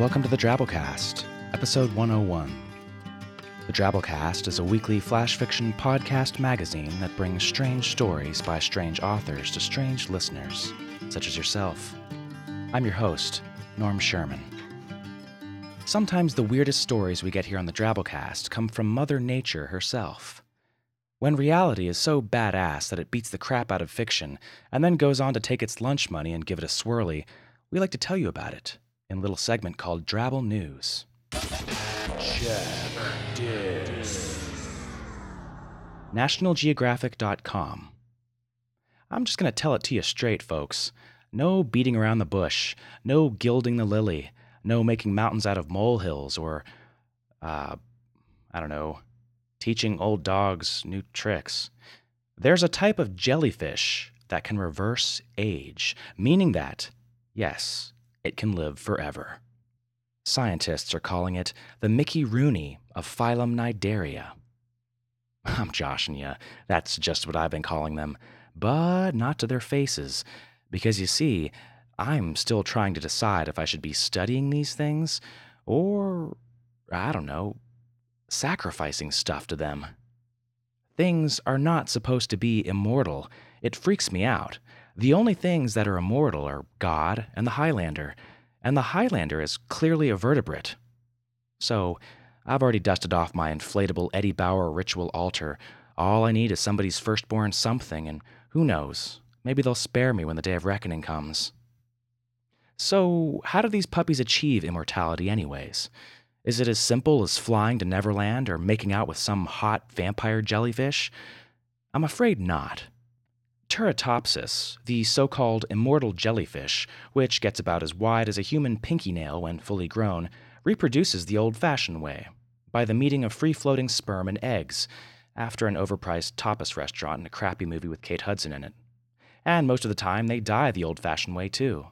welcome to the Drabblecast, episode 101. The Drabblecast is a weekly flash fiction podcast magazine that brings strange stories by strange authors to strange listeners, such as yourself. I'm your host, Norm Sherman. Sometimes the weirdest stories we get here on the Drabblecast come from Mother Nature herself. When reality is so badass that it beats the crap out of fiction and then goes on to take its lunch money and give it a swirly, we like to tell you about it in a little segment called Drabble News. NationalGeographic.com. I'm just going to tell it to you straight, folks. No beating around the bush, no gilding the lily, no making mountains out of molehills or, uh, I don't know, teaching old dogs new tricks. There's a type of jellyfish that can reverse age, meaning that, yes, it can live forever. Scientists are calling it the Mickey Rooney of phylum Cnidaria. I'm joshing you. That's just what I've been calling them, but not to their faces, because you see, I'm still trying to decide if I should be studying these things or, I don't know, sacrificing stuff to them. Things are not supposed to be immortal. It freaks me out. The only things that are immortal are God and the Highlander, and the Highlander is clearly a vertebrate. So, I've already dusted off my inflatable Eddie Bauer ritual altar. All I need is somebody's firstborn something, and who knows, maybe they'll spare me when the day of reckoning comes. So, how do these puppies achieve immortality, anyways? Is it as simple as flying to Neverland or making out with some hot vampire jellyfish? I'm afraid not. Turritopsis, the so called immortal jellyfish, which gets about as wide as a human pinky nail when fully grown, reproduces the old fashioned way, by the meeting of free floating sperm and eggs, after an overpriced tapas restaurant and a crappy movie with Kate Hudson in it. And most of the time, they die the old fashioned way, too.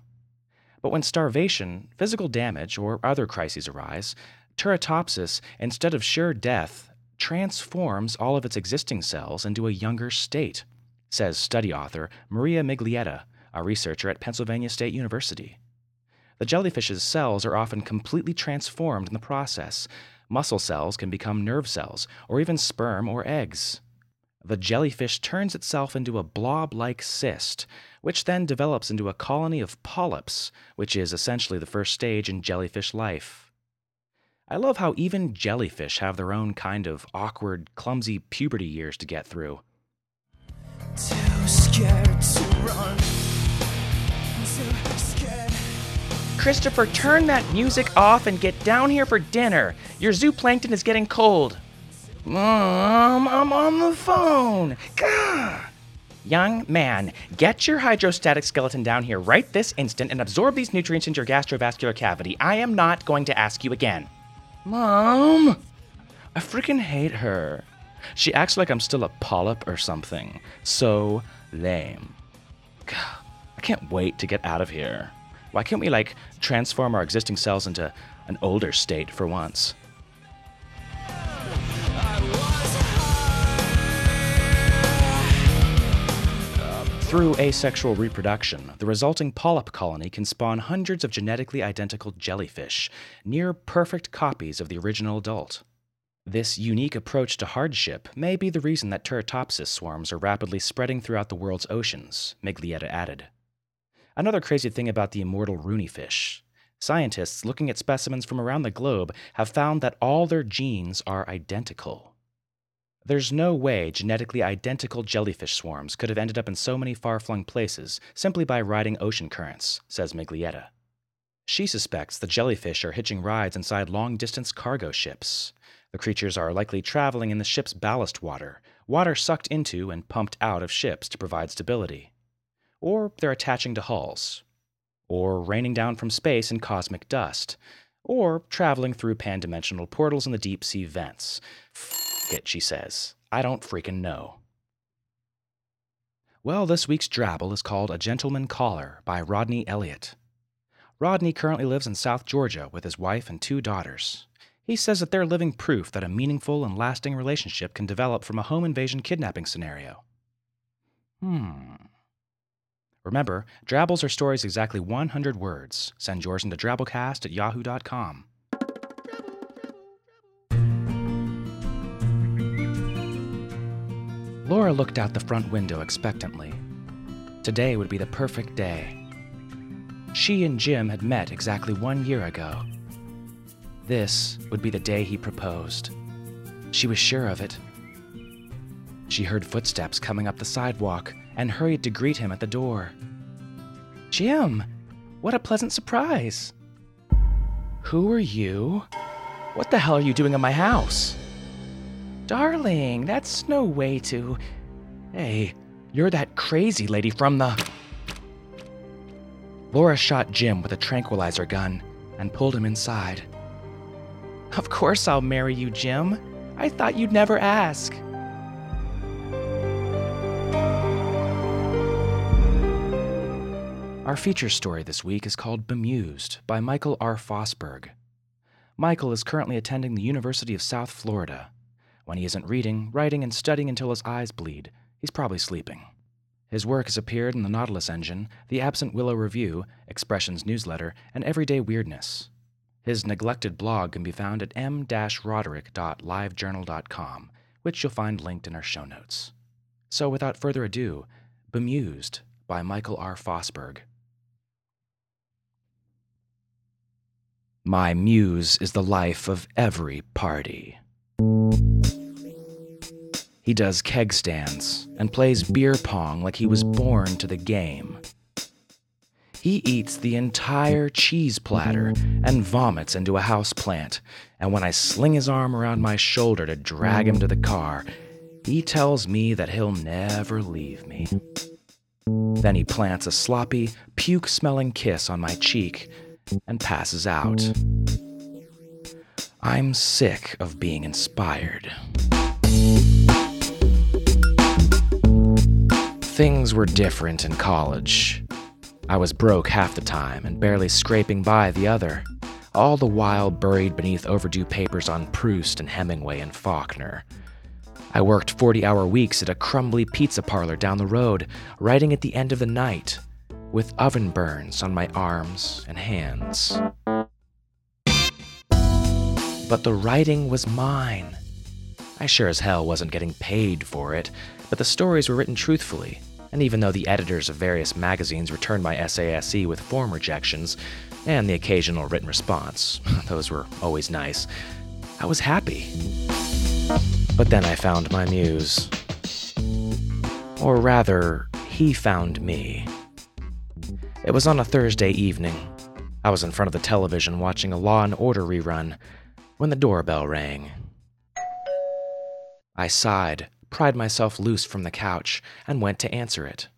But when starvation, physical damage, or other crises arise, Turritopsis, instead of sure death, transforms all of its existing cells into a younger state says study author Maria Miglietta, a researcher at Pennsylvania State University. The jellyfish's cells are often completely transformed in the process. Muscle cells can become nerve cells, or even sperm or eggs. The jellyfish turns itself into a blob like cyst, which then develops into a colony of polyps, which is essentially the first stage in jellyfish life. I love how even jellyfish have their own kind of awkward, clumsy puberty years to get through. Christopher, turn that music off and get down here for dinner. Your zooplankton is getting cold. Mom, I'm on the phone. Young man, get your hydrostatic skeleton down here right this instant and absorb these nutrients into your gastrovascular cavity. I am not going to ask you again. Mom! I freaking hate her. She acts like I'm still a polyp or something. So lame. God, I can't wait to get out of here. Why can't we, like, transform our existing cells into an older state for once? Through asexual reproduction, the resulting polyp colony can spawn hundreds of genetically identical jellyfish, near perfect copies of the original adult. This unique approach to hardship may be the reason that Turritopsis swarms are rapidly spreading throughout the world's oceans, Miglietta added. Another crazy thing about the immortal Rooney fish scientists looking at specimens from around the globe have found that all their genes are identical. There's no way genetically identical jellyfish swarms could have ended up in so many far flung places simply by riding ocean currents, says Miglietta. She suspects the jellyfish are hitching rides inside long distance cargo ships, the creatures are likely traveling in the ship's ballast water, water sucked into and pumped out of ships to provide stability. Or they're attaching to hulls. Or raining down from space in cosmic dust. Or traveling through pan-dimensional portals in the deep sea vents. F it, she says. I don't freaking know. Well, this week's drabble is called A Gentleman Caller by Rodney Elliott. Rodney currently lives in South Georgia with his wife and two daughters. He says that they're living proof that a meaningful and lasting relationship can develop from a home invasion kidnapping scenario. Hmm. Remember, Drabbles are stories exactly 100 words. Send yours into drabblecast at yahoo.com. Laura looked out the front window expectantly. Today would be the perfect day. She and Jim had met exactly one year ago. This would be the day he proposed. She was sure of it. She heard footsteps coming up the sidewalk and hurried to greet him at the door. Jim, what a pleasant surprise! Who are you? What the hell are you doing in my house? Darling, that's no way to. Hey, you're that crazy lady from the. Laura shot Jim with a tranquilizer gun and pulled him inside. Of course I'll marry you, Jim. I thought you'd never ask. Our feature story this week is called Bemused by Michael R. Fosberg. Michael is currently attending the University of South Florida. When he isn't reading, writing, and studying until his eyes bleed, he's probably sleeping. His work has appeared in the Nautilus Engine, the Absent Willow Review, Expressions newsletter, and Everyday Weirdness. His neglected blog can be found at m-roderick.livejournal.com, which you'll find linked in our show notes. So without further ado, Bemused by Michael R. Fosberg. My muse is the life of every party. He does keg stands and plays beer pong like he was born to the game. He eats the entire cheese platter and vomits into a house plant, and when I sling his arm around my shoulder to drag him to the car, he tells me that he'll never leave me. Then he plants a sloppy, puke smelling kiss on my cheek and passes out. I'm sick of being inspired. Things were different in college. I was broke half the time and barely scraping by the other, all the while buried beneath overdue papers on Proust and Hemingway and Faulkner. I worked 40 hour weeks at a crumbly pizza parlor down the road, writing at the end of the night, with oven burns on my arms and hands. But the writing was mine. I sure as hell wasn't getting paid for it, but the stories were written truthfully, and even though the editors of various magazines returned my SASE with form rejections and the occasional written response, those were always nice, I was happy. But then I found my muse. Or rather, he found me. It was on a Thursday evening. I was in front of the television watching a Law and Order rerun when the doorbell rang. I sighed, pried myself loose from the couch, and went to answer it.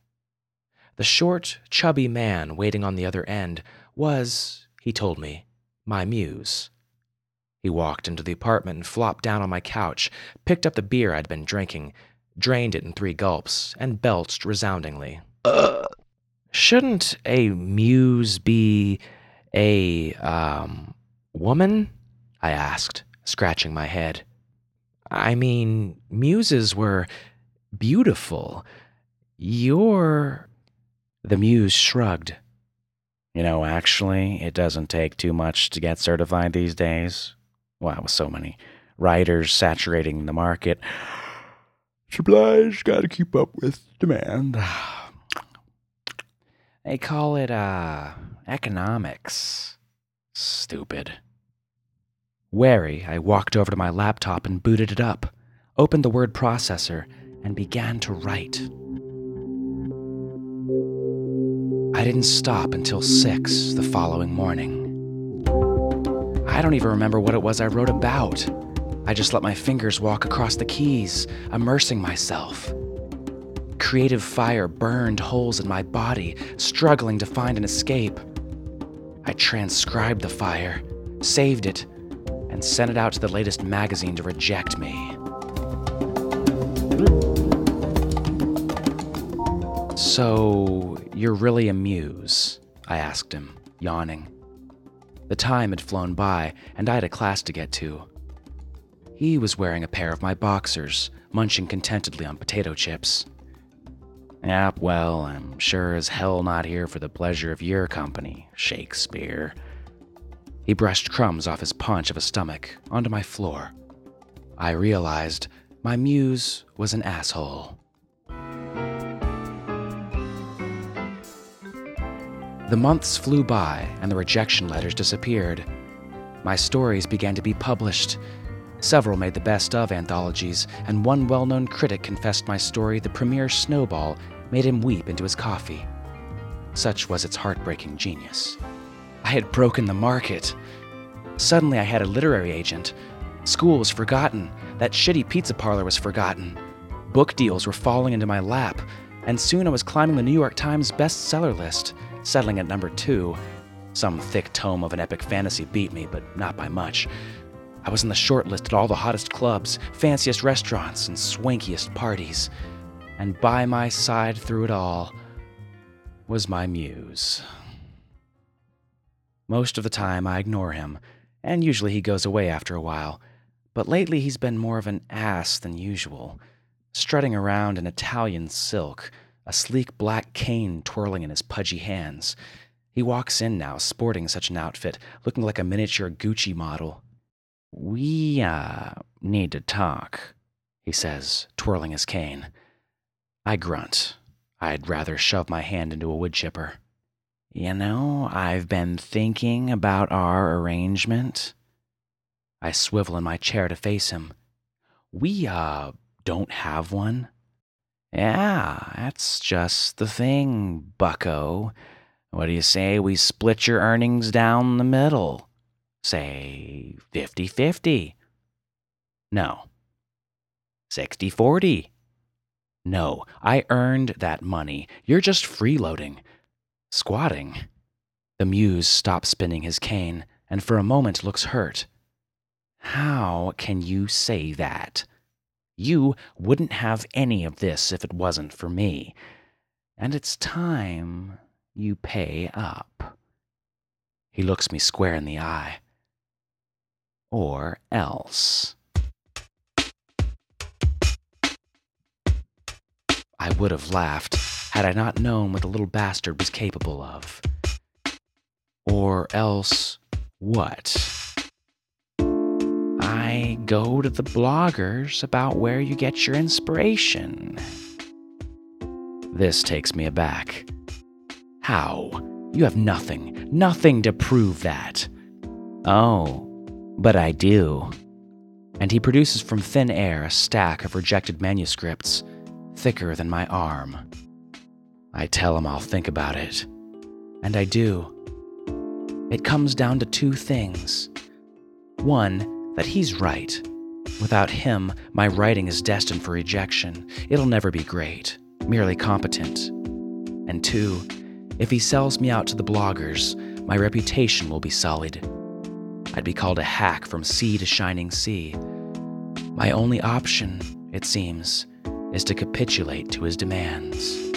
The short, chubby man waiting on the other end was, he told me, my muse. He walked into the apartment and flopped down on my couch, picked up the beer I'd been drinking, drained it in three gulps, and belched resoundingly. Uh, shouldn't a muse be a, um, woman? I asked, scratching my head. I mean, muses were beautiful. You're. The muse shrugged. You know, actually, it doesn't take too much to get certified these days. Wow, with so many writers saturating the market. Supply's got to keep up with demand. They call it, uh, economics. Stupid. Wary, I walked over to my laptop and booted it up, opened the word processor, and began to write. I didn't stop until 6 the following morning. I don't even remember what it was I wrote about. I just let my fingers walk across the keys, immersing myself. Creative fire burned holes in my body, struggling to find an escape. I transcribed the fire, saved it, and sent it out to the latest magazine to reject me. So, you're really a muse? I asked him, yawning. The time had flown by, and I had a class to get to. He was wearing a pair of my boxers, munching contentedly on potato chips. Yep, well, I'm sure as hell not here for the pleasure of your company, Shakespeare. He brushed crumbs off his paunch of a stomach onto my floor. I realized my muse was an asshole. The months flew by and the rejection letters disappeared. My stories began to be published. Several made the best of anthologies, and one well known critic confessed my story, The Premier Snowball, made him weep into his coffee. Such was its heartbreaking genius. I had broken the market. Suddenly, I had a literary agent. School was forgotten. That shitty pizza parlor was forgotten. Book deals were falling into my lap, and soon I was climbing the New York Times bestseller list, settling at number two. Some thick tome of an epic fantasy beat me, but not by much. I was in the short list at all the hottest clubs, fanciest restaurants, and swankiest parties. And by my side through it all was my muse. Most of the time, I ignore him, and usually he goes away after a while. But lately, he's been more of an ass than usual, strutting around in Italian silk, a sleek black cane twirling in his pudgy hands. He walks in now, sporting such an outfit, looking like a miniature Gucci model. We, uh, need to talk, he says, twirling his cane. I grunt. I'd rather shove my hand into a wood chipper. You know, I've been thinking about our arrangement. I swivel in my chair to face him. We, uh, don't have one. Yeah, that's just the thing, bucko. What do you say we split your earnings down the middle? Say 50 50. No. 60 40. No, I earned that money. You're just freeloading. Squatting. The muse stops spinning his cane and for a moment looks hurt. How can you say that? You wouldn't have any of this if it wasn't for me. And it's time you pay up. He looks me square in the eye. Or else. I would have laughed had I not known what the little bastard was capable of. Or else what? I go to the bloggers about where you get your inspiration. This takes me aback. How? You have nothing, nothing to prove that. Oh, but I do. And he produces from thin air a stack of rejected manuscripts, thicker than my arm. I tell him I'll think about it. And I do. It comes down to two things. One, that he's right. Without him, my writing is destined for rejection. It'll never be great, merely competent. And two, if he sells me out to the bloggers, my reputation will be sullied. I'd be called a hack from sea to shining sea. My only option, it seems, is to capitulate to his demands.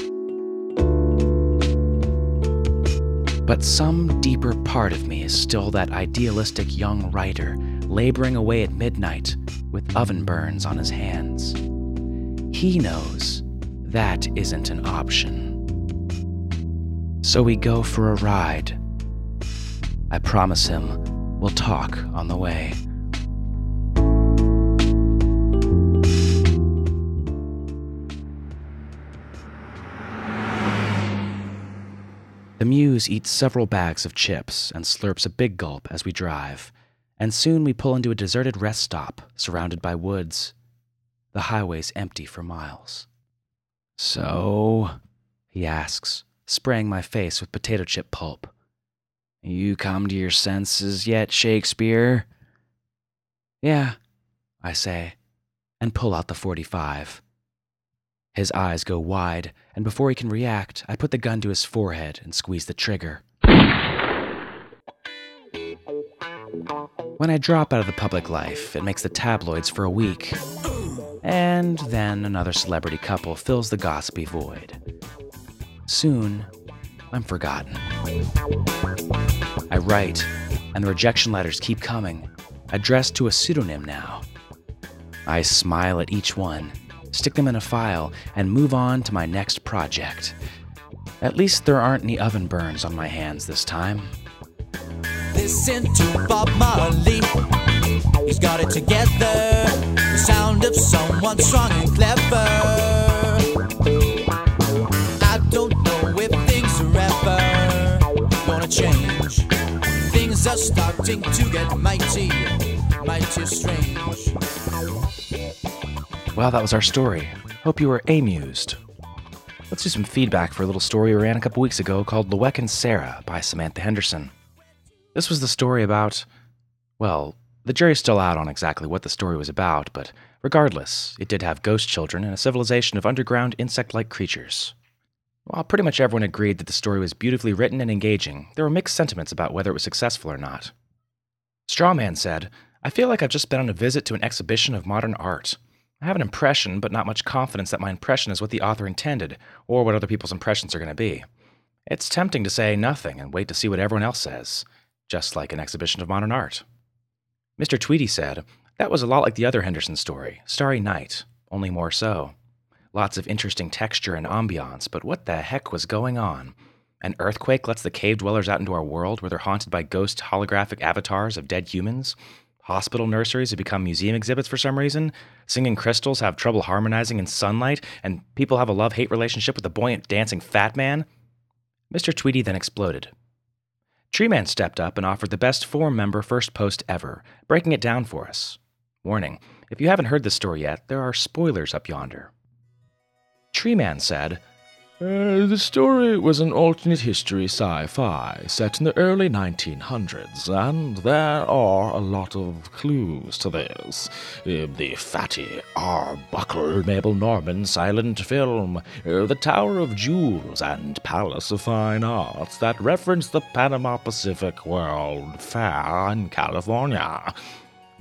But some deeper part of me is still that idealistic young writer laboring away at midnight with oven burns on his hands. He knows that isn't an option. So we go for a ride. I promise him we'll talk on the way. The Muse eats several bags of chips and slurps a big gulp as we drive, and soon we pull into a deserted rest stop surrounded by woods. The highway's empty for miles. So, he asks, spraying my face with potato chip pulp. You come to your senses yet, Shakespeare? Yeah, I say, and pull out the 45. His eyes go wide, and before he can react, I put the gun to his forehead and squeeze the trigger. When I drop out of the public life, it makes the tabloids for a week. And then another celebrity couple fills the gossipy void. Soon, I'm forgotten. I write, and the rejection letters keep coming, addressed to a pseudonym now. I smile at each one stick them in a file, and move on to my next project. At least there aren't any oven burns on my hands this time. Listen to Bob Marley. He's got it together. The sound of someone strong and clever. I don't know if things are ever gonna change. Things are starting to get mighty, mighty strange. Well, that was our story. Hope you were amused. Let's do some feedback for a little story we ran a couple weeks ago called Luec and Sarah by Samantha Henderson. This was the story about, well, the jury's still out on exactly what the story was about, but regardless, it did have ghost children and a civilization of underground insect like creatures. While pretty much everyone agreed that the story was beautifully written and engaging, there were mixed sentiments about whether it was successful or not. Strawman said, I feel like I've just been on a visit to an exhibition of modern art. I have an impression, but not much confidence that my impression is what the author intended, or what other people's impressions are going to be. It's tempting to say nothing and wait to see what everyone else says, just like an exhibition of modern art. Mr. Tweedy said, That was a lot like the other Henderson story, Starry Night, only more so. Lots of interesting texture and ambiance, but what the heck was going on? An earthquake lets the cave dwellers out into our world where they're haunted by ghost holographic avatars of dead humans? Hospital nurseries have become museum exhibits for some reason. Singing crystals have trouble harmonizing in sunlight, and people have a love hate relationship with a buoyant dancing fat man. Mr. Tweedy then exploded. Treeman stepped up and offered the best forum member first post ever, breaking it down for us. Warning if you haven't heard this story yet, there are spoilers up yonder. Treeman said, uh, the story was an alternate history sci fi set in the early 1900s, and there are a lot of clues to this. Uh, the fatty Arbuckle Mabel Normand silent film, uh, The Tower of Jewels, and Palace of Fine Arts that reference the Panama Pacific World Fair in California.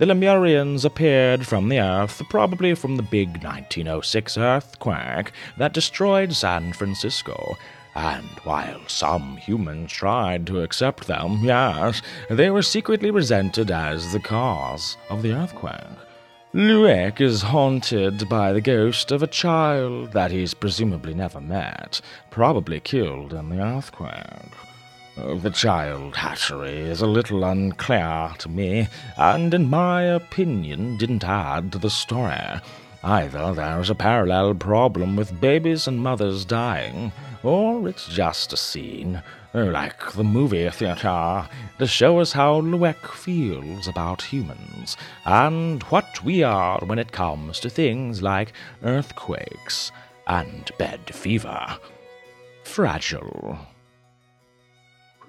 The Lemurians appeared from the Earth, probably from the big 1906 earthquake that destroyed San Francisco. And while some humans tried to accept them, yes, they were secretly resented as the cause of the earthquake. Luec is haunted by the ghost of a child that he's presumably never met, probably killed in the earthquake. Uh, the child hatchery is a little unclear to me, and in my opinion didn't add to the story. Either there's a parallel problem with babies and mothers dying, or it's just a scene, like the movie theater, to show us how Luec feels about humans, and what we are when it comes to things like earthquakes and bed fever. Fragile.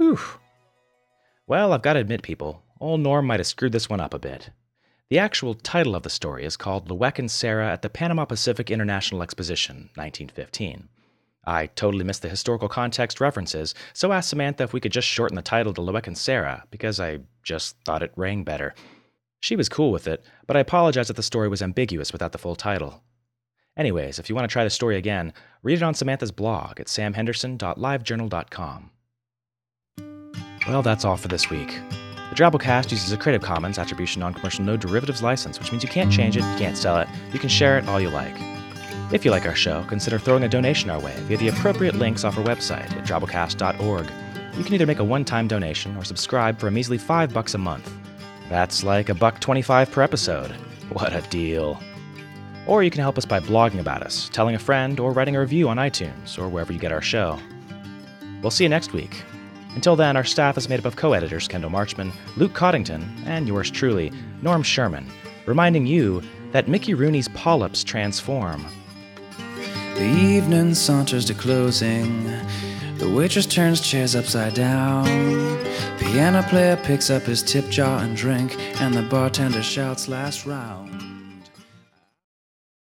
Whew. Well, I've got to admit, people, old Norm might have screwed this one up a bit. The actual title of the story is called Luec and Sarah at the Panama Pacific International Exposition, 1915. I totally missed the historical context references, so asked Samantha if we could just shorten the title to Luec and Sarah, because I just thought it rang better. She was cool with it, but I apologize that the story was ambiguous without the full title. Anyways, if you want to try the story again, read it on Samantha's blog at samhenderson.livejournal.com. Well, that's all for this week. The Drabblecast uses a Creative Commons Attribution Non-Commercial No Derivatives license, which means you can't change it, you can't sell it, you can share it all you like. If you like our show, consider throwing a donation our way via the appropriate links off our website at drabblecast.org. You can either make a one-time donation or subscribe for a measly five bucks a month. That's like a buck twenty-five per episode. What a deal! Or you can help us by blogging about us, telling a friend, or writing a review on iTunes or wherever you get our show. We'll see you next week. Until then, our staff is made up of co editors Kendall Marchman, Luke Coddington, and yours truly, Norm Sherman, reminding you that Mickey Rooney's polyps transform. The evening saunters to closing. The waitress turns chairs upside down. The piano player picks up his tip jar and drink, and the bartender shouts last round.